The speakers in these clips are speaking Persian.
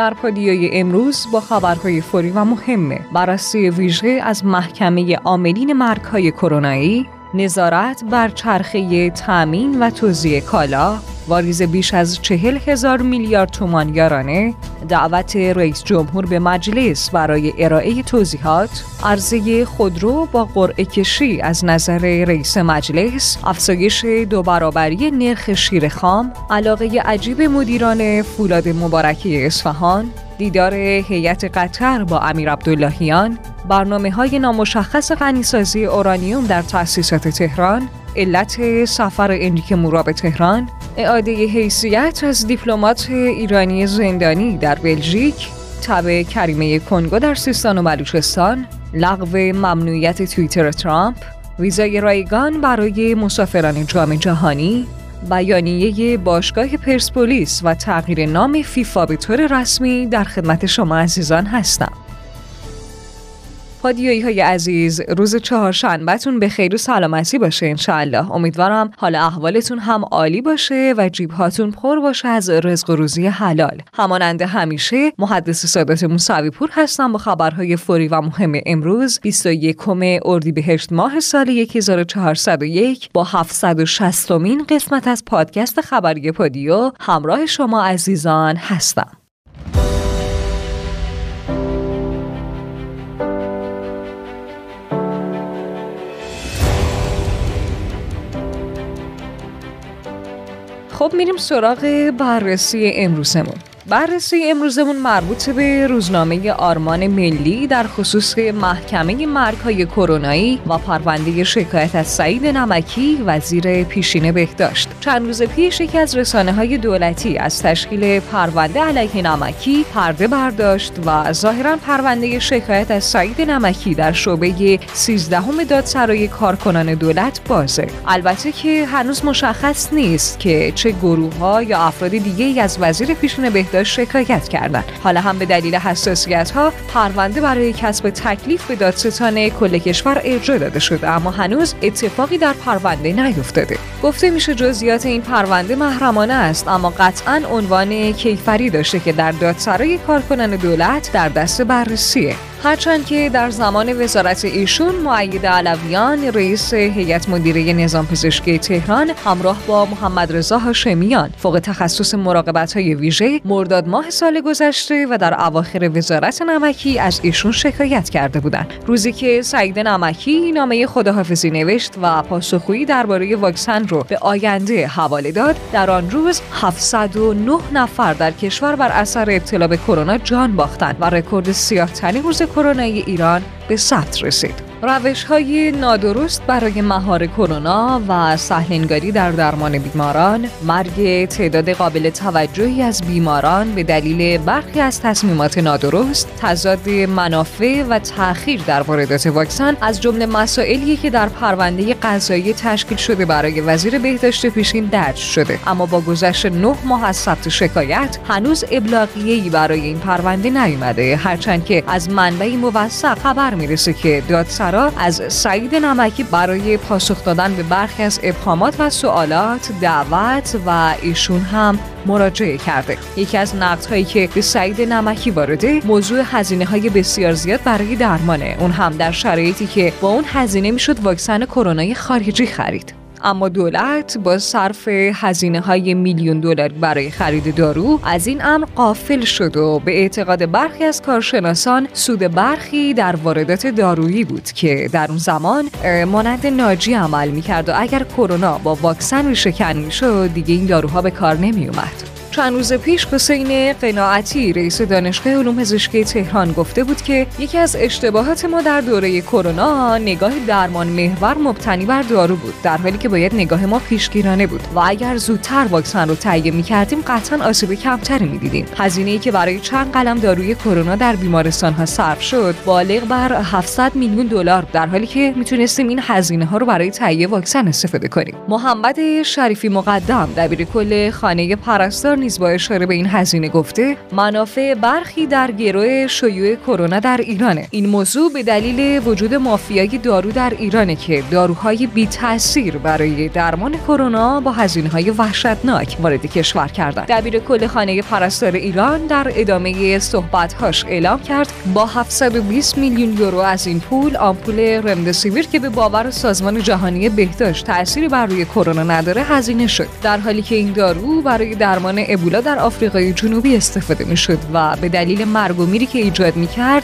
در پادیای امروز با خبرهای فوری و مهمه. بررسی ویژه از محکمه عاملین مرگهای کرونایی نظارت بر چرخه تامین و توزیع کالا واریز بیش از چهل هزار میلیارد تومان یارانه دعوت رئیس جمهور به مجلس برای ارائه توضیحات عرضه خودرو با قرعه کشی از نظر رئیس مجلس افزایش دو برابری نرخ شیر خام علاقه عجیب مدیران فولاد مبارکی اصفهان دیدار هیئت قطر با امیر عبداللهیان برنامه های نامشخص غنیسازی اورانیوم در تأسیسات تهران علت سفر انریک مورا به تهران اعاده حیثیت از دیپلمات ایرانی زندانی در بلژیک تبع کریمه کنگو در سیستان و بلوچستان لغو ممنوعیت توییتر ترامپ ویزای رایگان برای مسافران جام جهانی بیانیه باشگاه پرسپولیس و تغییر نام فیفا به طور رسمی در خدمت شما عزیزان هستم. پادیایی های عزیز روز چهارشنبهتون به خیر و سلامتی باشه انشالله امیدوارم حال احوالتون هم عالی باشه و جیب هاتون پر باشه از رزق و روزی حلال. همانند همیشه محدث سادات موسوی پور هستم با خبرهای فوری و مهم امروز 21 اردیبهشت ماه سال 1401 با 760 مین قسمت از پادکست خبری پادیو همراه شما عزیزان هستم. خب میریم سراغ بررسی امروزمون بررسی امروزمون مربوط به روزنامه آرمان ملی در خصوص محکمه مرگهای کرونایی و پرونده شکایت از سعید نمکی وزیر پیشین بهداشت. چند روز پیش یکی از رسانه های دولتی از تشکیل پرونده علیه نمکی پرده برداشت و ظاهرا پرونده شکایت از سعید نمکی در شعبه 13 دادسرای کارکنان دولت بازه. البته که هنوز مشخص نیست که چه گروه ها یا افراد دیگه از وزیر پیشین بهداشت شکایت کردند. حالا هم به دلیل حساسیت ها پرونده برای کسب تکلیف به دادستان کل کشور ارجاع داده شده اما هنوز اتفاقی در پرونده نیفتاده. گفته میشه جزئیات این پرونده محرمانه است اما قطعا عنوان کیفری داشته که در دادسرای کارکنان دولت در دست بررسیه. هرچند که در زمان وزارت ایشون معید علویان رئیس هیئت مدیره نظام پزشکی تهران همراه با محمد رضا هاشمیان. فوق تخصص مراقبت های ویژه مرداد ماه سال گذشته و در اواخر وزارت نمکی از ایشون شکایت کرده بودند. روزی که سعید نمکی نامه خداحافظی نوشت و پاسخگویی درباره واکسن رو به آینده حواله داد در آن روز 709 نفر در کشور بر اثر ابتلا به کرونا جان باختند و رکورد سیاهترین روز کرونای ایران به ثبت رسید. روش های نادرست برای مهار کرونا و سهلنگاری در درمان بیماران، مرگ تعداد قابل توجهی از بیماران به دلیل برخی از تصمیمات نادرست، تضاد منافع و تأخیر در واردات واکسن از جمله مسائلی که در پرونده قضایی تشکیل شده برای وزیر بهداشت پیشین درج شده. اما با گذشت نه ماه از ثبت شکایت هنوز ابلاغیه‌ای برای این پرونده نیامده هرچند که از منبعی موثق خبر می‌رسه که دادسرا از سعید نمکی برای پاسخ دادن به برخی از ابهامات و سوالات دعوت و ایشون هم مراجعه کرده. یکی از هایی که به سعید نمکی وارده موضوع هزینه های بسیار زیاد برای درمانه. اون هم در شرایطی که با اون هزینه می‌شد واکسن کرونای خارجی خرید. اما دولت با صرف هزینه های میلیون دلاری برای خرید دارو از این امر قافل شد و به اعتقاد برخی از کارشناسان سود برخی در واردات دارویی بود که در اون زمان مانند ناجی عمل می‌کرد و اگر کرونا با واکسن ریشهکن می‌شد دیگه این داروها به کار نمی اومد. چند روز پیش حسین قناعتی رئیس دانشگاه علوم پزشکی تهران گفته بود که یکی از اشتباهات ما در دوره کرونا نگاه درمان محور مبتنی بر دارو بود در حالی که باید نگاه ما پیشگیرانه بود. و اگر زودتر واکسن رو تهیه می‌کردیم قطعا آسیب کمتری می‌دیدیم. هزینه‌ای که برای چند قلم داروی کرونا در بیمارستان ها صرف شد بالغ بر 700 میلیون دلار در حالی که می‌تونستیم این هزینه ها رو برای تهیه واکسن استفاده کنیم. محمد شریفی مقدم دبیر کل خانه پرستار نیز با اشاره به این هزینه گفته منافع برخی در گروه شیوع کرونا در ایرانه. این موضوع به دلیل وجود مافیای دارو در ایرانه که داروهای بی تاثیر برای درمان کرونا با هزینه های وحشتناک وارد کشور کردند. دبیر کل خانه پرستار ایران در ادامه صحبتهاش اعلام کرد با 720 میلیون یورو از این پول آمپول رمدسیویر که به باور سازمان جهانی بهداشت تأثیری بر روی کرونا نداره هزینه شد. در حالی که این دارو برای درمان ابولا در آفریقای جنوبی استفاده می‌شد و به دلیل مرگ و میری که ایجاد می‌کرد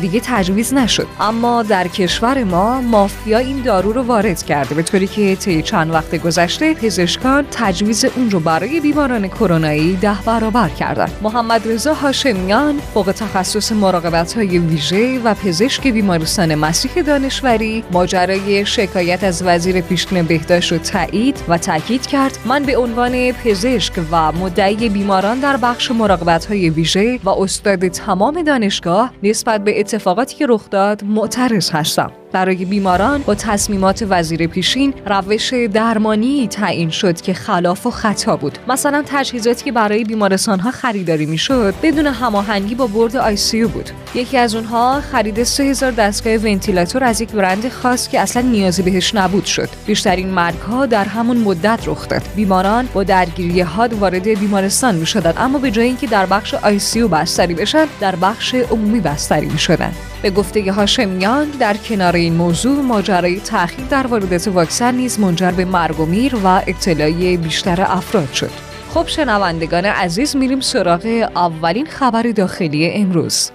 دیگه تجویز نشد. اما در کشور ما مافیا این دارو رو وارد کرده به طوری که طی چند وقت گذشته پزشکان تجویز اون رو برای بیماران کرونایی ده برابر کردند محمد رضا هاشمیان فوق تخصص مراقبت های ویژه و پزشک بیمارستان مسیح دانشوری ماجرای شکایت از وزیر پیشین بهداشت رو تایید و تاکید کرد من به عنوان پزشک و مدعی بیماران در بخش مراقبت های ویژه و استاد تمام دانشگاه نسبت به اتفاقاتی که رخ داد معترض هستم. برای بیماران با تصمیمات وزیر پیشین روش درمانی تعیین شد که خلاف و خطا بود. مثلا تجهیزاتی که برای بیمارستان ها خریداری می‌شد بدون هماهنگی با برد آی سی بود. یکی از اونها خرید 3000 دستگاه ونتیلاتور از یک برند خاص که اصلا نیازی بهش نبود شد. بیشترین مرگ ها در همون مدت رخ داد. بیماران با درگیری حاد وارد بیمارستان می شدند اما به جای اینکه در بخش آی سی بستری بشن در بخش عمومی بستری می شدن. به گفته هاشمیان در کنار این موضوع ماجرای تأخیر در واردات واکسن نیز منجر به مرگ و میر و اطلاعی بیشتر افراد شد. خب شنوندگان عزیز میریم سراغ اولین خبر داخلی امروز.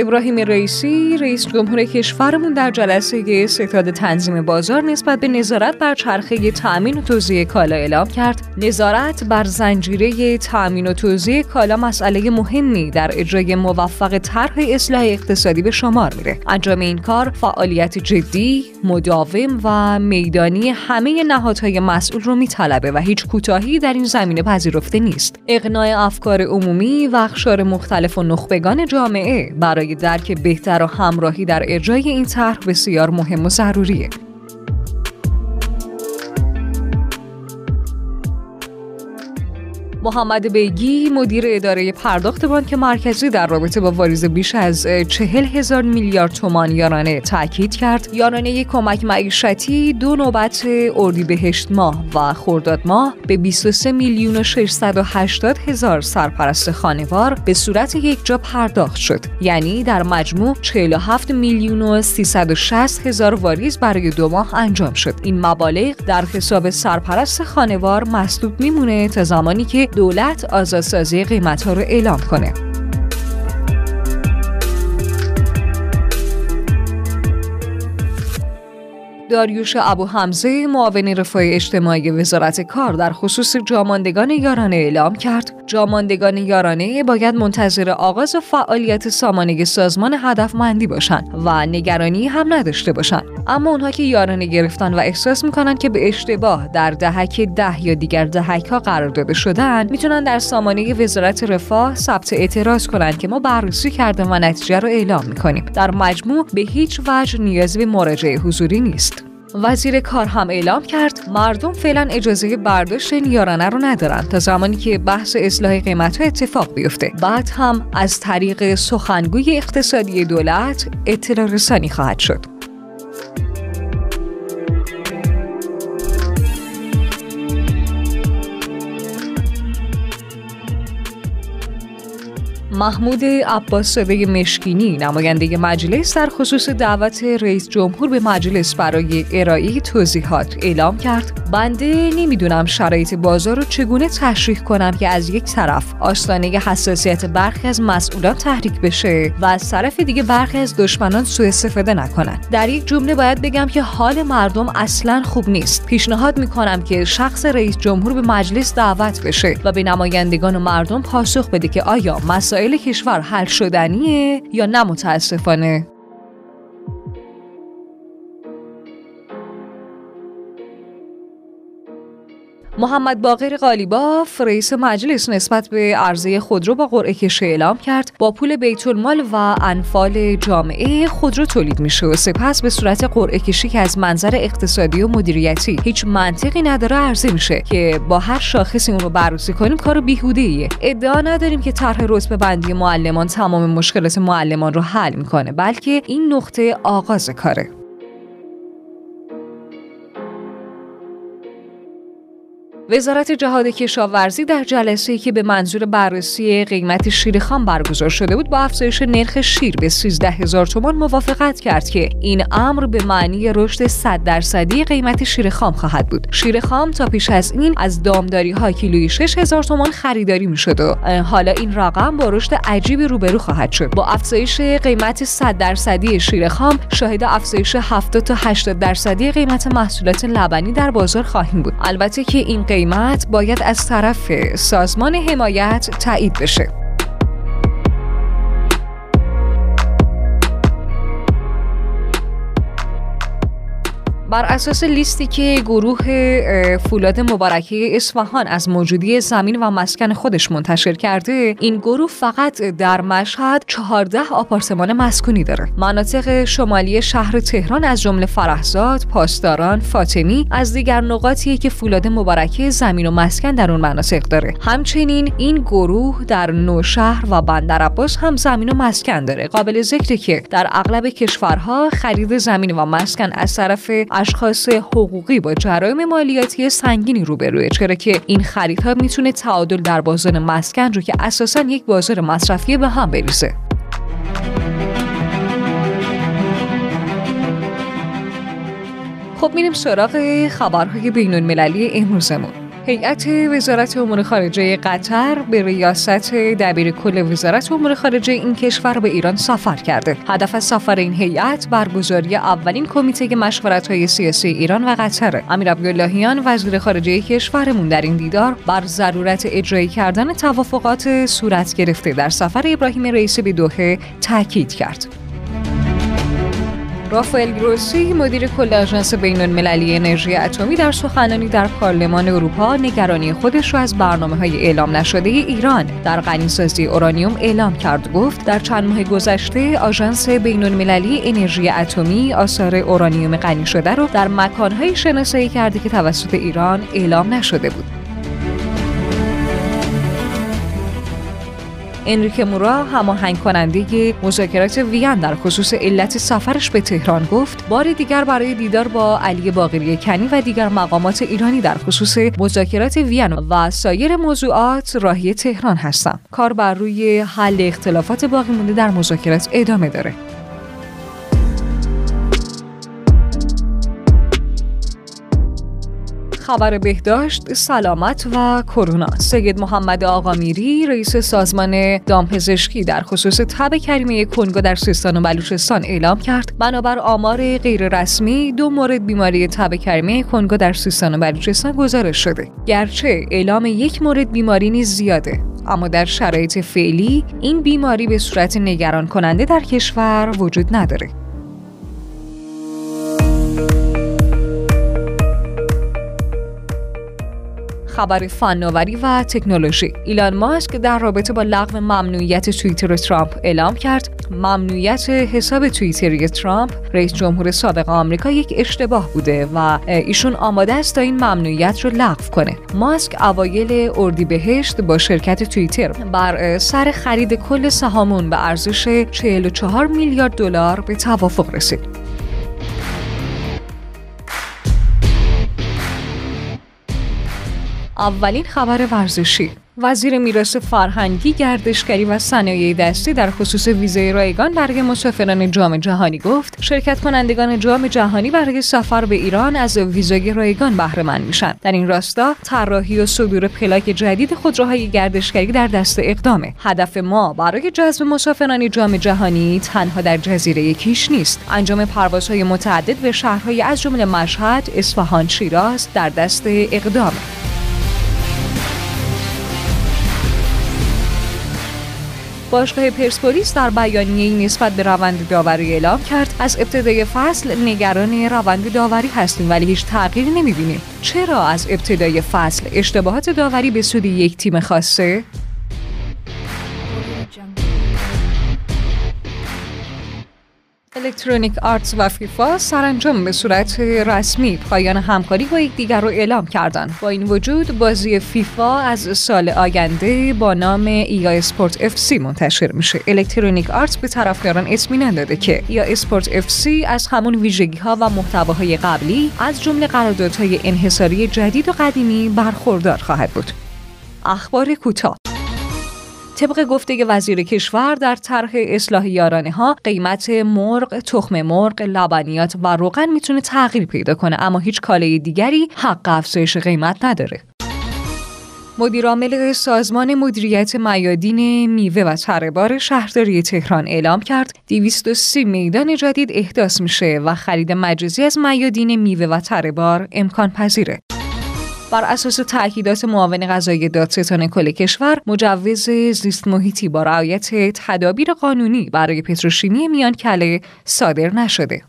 ابراهیم رئیسی رئیس جمهور کشورمون در جلسه ستاد تنظیم بازار نسبت به نظارت بر چرخه تأمین و توزیع کالا اعلام کرد. نظارت بر زنجیره تأمین و توزیع کالا مسئله مهمی در اجرای موفق طرح اصلاح اقتصادی به شمار میره. انجام این کار فعالیت جدی مداوم و میدانی همه نهادهای مسئول رو میطلبه و هیچ کوتاهی در این زمینه پذیرفته نیست. اقناع افکار عمومی و اخشار مختلف و نخبگان جامعه برای درک بهتر و همراهی در اجرای این طرح بسیار مهم و ضروریه. محمد بیگی مدیر اداره پرداخت بانک مرکزی در رابطه با واریز بیش از چهل هزار میلیارد تومان یارانه تاکید کرد. یارانه کمک معیشتی دو نوبت اردیبهشت ماه و خرداد ماه به 23 میلیون و 680 هزار سرپرست خانوار به صورت یک جا پرداخت شد. یعنی در مجموع 47 میلیون و 360 هزار واریز برای دو ماه انجام شد. این مبالغ در حساب سرپرست خانوار مسدود میمونه تا زمانی که دولت آزادسازی قیمت ها رو اعلام کنه. داریوش ابو حمزه معاون رفاه اجتماعی وزارت کار در خصوص جاماندگان یارانه اعلام کرد. جاماندگان یارانه باید منتظر آغاز فعالیت سامانه سازمان هدفمندی باشند و نگرانی هم نداشته باشند. اما اونها که یارانه گرفتن و احساس می‌کنن که به اشتباه در دهک ده یا دیگر دهک ها قرار داده شدن می‌تونن در سامانه وزارت رفاه ثبت اعتراض کنند که ما بررسی کرده و نتیجه رو اعلام می‌کنیم. در مجموع به هیچ وجه نیازی به مراجعه حضوری نیست. وزیر کار هم اعلام کرد مردم فعلا اجازه برداشت این یارانه رو ندارن تا زمانی که بحث اصلاح قیمت ها اتفاق بیفته. بعد هم از طریق سخنگوی اقتصادی دولت اطلاع رسانی خواهد شد. محمود عباس مشکینی نماینده مجلس در خصوص دعوت رئیس جمهور به مجلس برای ارائه توضیحات اعلام کرد. بنده نمی‌دونم شرایط بازار رو چگونه تشریح کنم که از یک طرف آستانه حساسیت برخی از مسئولان تحریک بشه و از طرف دیگه برخی از دشمنان سوء استفاده نکنن. در یک جمله باید بگم که حال مردم اصلا خوب نیست. پیشنهاد می‌کنم که شخص رئیس جمهور به مجلس دعوت بشه و به نمایندگان و مردم پاسخ بده که آیا مسائل کشور حل شدنیه یا نه متاسفانه؟ محمد باقر قالیباف رئیس مجلس نسبت به عرضه خودرو با قرعه کشی اعلام کرد. با پول بیت المال و انفال جامعه خودرو تولید میشه. و سپس به صورت قرعه کشی که از منظر اقتصادی و مدیریتی هیچ منطقی نداره عرضه میشه که با هر شاخصی اون رو بررسی کنیم کار بیهوده ایه ادعا نداریم که طرح رتبه بندی معلمان تمام مشکلات معلمان رو حل می‌کنه بلکه این نقطه آغاز کاره. وزارت جهاد کشاورزی در جلسه‌ای که به منظور بررسی قیمت شیر خام برگزار شده بود با افزایش نرخ شیر به 13 هزار تومان موافقت کرد که این امر به معنی رشد 100 درصدی قیمت شیر خام خواهد بود. شیر خام تا پیش از این از دامداری ها کیلویی 6 هزار تومان خریداری می‌شد و حالا این رقم با رشد عجیبی روبرو خواهد شد. با افزایش قیمت 100 درصدی شیر خام شاهد افزایش 70 تا 80 درصدی قیمت محصولات لبنی در بازار خواهیم بود. البته که این قیمت باید از طرف سازمان حمایت تایید بشه. بر اساس لیستی که گروه فولاد مبارکه اصفهان از موجودی زمین و مسکن خودش منتشر کرده این گروه فقط در مشهد 14 آپارتمان مسکونی داره. مناطق شمالی شهر تهران از جمله فرحزاد پاسداران فاطمی از دیگر نقاطی که فولاد مبارکه زمین و مسکن در اون مناطق داره. همچنین این گروه در نوشهر و بندرعباس هم زمین و مسکن داره. قابل ذکره که در اغلب کشورها خرید زمین و مسکن از طرف اشخاص حقوقی با جرایم مالیاتی سنگینی روبروه چرا که این خریدها می‌تونه تعادل در بازار مسکن رو که اساسا یک بازار مصرفی به هم بریزه. خب میریم سراغ خبرهای بین المللی امروزمون. هیئت وزارت امور خارجه قطر به ریاست دبیر کل وزارت امور خارجه این کشور به ایران سفر کرده. هدف از سفر این هیئت برگزاری اولین کمیته مشورت های سیاسی ایران و قطر. امیر عبداللهیان وزیر خارجه کشورمون در این دیدار بر ضرورت اجرایی کردن توافقات صورت گرفته در سفر ابراهیم رئیسی به دوحه تاکید کرد. رافائل گروسی مدیر کل آژانس بین المللی انرژی اتمی در سخنانی در پارلمان اروپا نگرانی خودش را از برنامه های اعلام نشده ایران. در غنیسازی اورانیوم اعلام کرد گفت در چند ماه گذشته آژانس بین المللی انرژی اتمی آثار اورانیوم غنی شده را در مکانهایی شناسایی کرده که توسط ایران اعلام نشده بود. انریک مورا هماهنگ کننده مذاکرات وین در خصوص علت سفرش به تهران گفت بار دیگر برای دیدار با علی باقری کنی و دیگر مقامات ایرانی در خصوص مذاکرات وین و سایر موضوعات راهی تهران هستم. کار بر روی حل اختلافات باقی مونده در مذاکرات ادامه داره. خبر بهداشت، سلامت و کرونا. سید محمد آقامیری رئیس سازمان دامپزشکی در خصوص تب کریمه کنگو در سیستان و بلوچستان اعلام کرد بنابر آمار غیررسمی دو مورد بیماری تب کریمه کنگو در سیستان و بلوچستان گزارش شده. گرچه اعلام یک مورد بیماری نیز زیاده اما در شرایط فعلی این بیماری به صورت نگران کننده در کشور وجود نداره. خبر فناوری و تکنولوژی. ایلان ماسک در رابطه با لغو ممنوعیت توییتر ترامپ اعلام کرد. ممنوعیت حساب توییتری ترامپ رئیس جمهور سابق آمریکا یک اشتباه بوده و ایشون آماده است تا این ممنوعیت رو لغو کنه. ماسک اوایل اردیبهشت با شرکت توییتر بر سر خرید کل سهامون به ارزش 44 میلیارد دلار به توافق رسید. اولین خبر ورزشی. وزیر میراث فرهنگی گردشگری و صنایع دستی در خصوص ویزای رایگان برای مسافران جام جهانی گفت شرکت کنندگان جام جهانی برای سفر به ایران از ویزای رایگان بهره مند میشن. در این راستا طراحی و صدور پلاک جدید خودروهای گردشگری در دست اقدامه. هدف ما برای جذب مسافران جام جهانی تنها در جزیره کیش نیست. انجام پروازهای متعدد به شهرهای از جمله مشهد اصفهان شیراز در دست باشگاه پرسپولیس در بیانیه نسبت به روند داوری اعلام کرد. از ابتدای فصل نگران روند داوری هستیم ولی هیچ تغییری نمی‌بینیم. چرا از ابتدای فصل اشتباهات داوری به سود یک تیم خاصه؟ Electronic Arts و فیفا سرانجام به صورت رسمی پایان همکاری با یکدیگر را اعلام کردند با این وجود بازی فیفا از سال آینده با نام EA Sports FC منتشر میشه. Electronic Arts به طرفداران اطمینان داده که EA Sports FC از همون ویژگی ها و محتواهای قبلی از جمله قراردادهای انحصاری جدید و قدیمی برخوردار خواهد بود. اخبار کوتاه طبق گفته وزیر کشور در طرح اصلاح یارانه ها قیمت مرغ، تخم مرغ، لبنیات و روغن می‌تونه تغییر پیدا کنه اما هیچ کالای دیگری حق افزایش قیمت نداره. مدیرعامل سازمان مدیریت میادین میوه و ترهبار شهرداری تهران اعلام کرد 230 میدان جدید احداث میشه و خرید مجازی از میادین میوه و ترهبار امکان پذیره. بر اساس تاکیدات معاون غذایی دادستان کل کشور مجوز زیست محیطی با رعایت تدابیر قانونی برای پتروشیمی میان کله صادر نشده.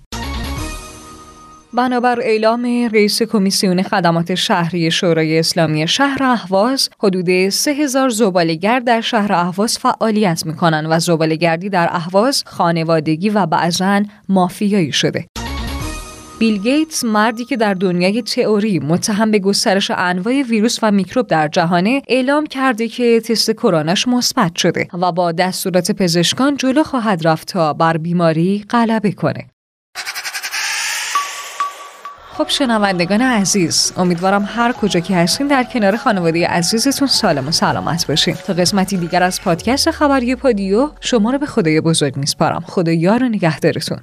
بنابر اعلام رئیس کمیسیون خدمات شهری شورای اسلامی شهر اهواز حدود 3000 زبالهگر در شهر اهواز فعالیت می‌کنند و زبالهگردی در اهواز خانوادگی و بعضا مافیایی شده. بیل گیتس مردی که در دنیای تئوری متهم به گسترش انواع ویروس و میکروب در جهانه اعلام کرده که تست کروناش مثبت شده و با دستورات پزشکان جلو خواهد رفت تا بر بیماری غلبه کنه. خب شنوندگان عزیز امیدوارم هر کجا که هستین در کنار خانواده عزیزتون سالم و سلامت باشین. تا قسمتی دیگر از پادکست خبری پادیو شما رو به خدای بزرگ میسپارم. خدا یار و نگهدارتون.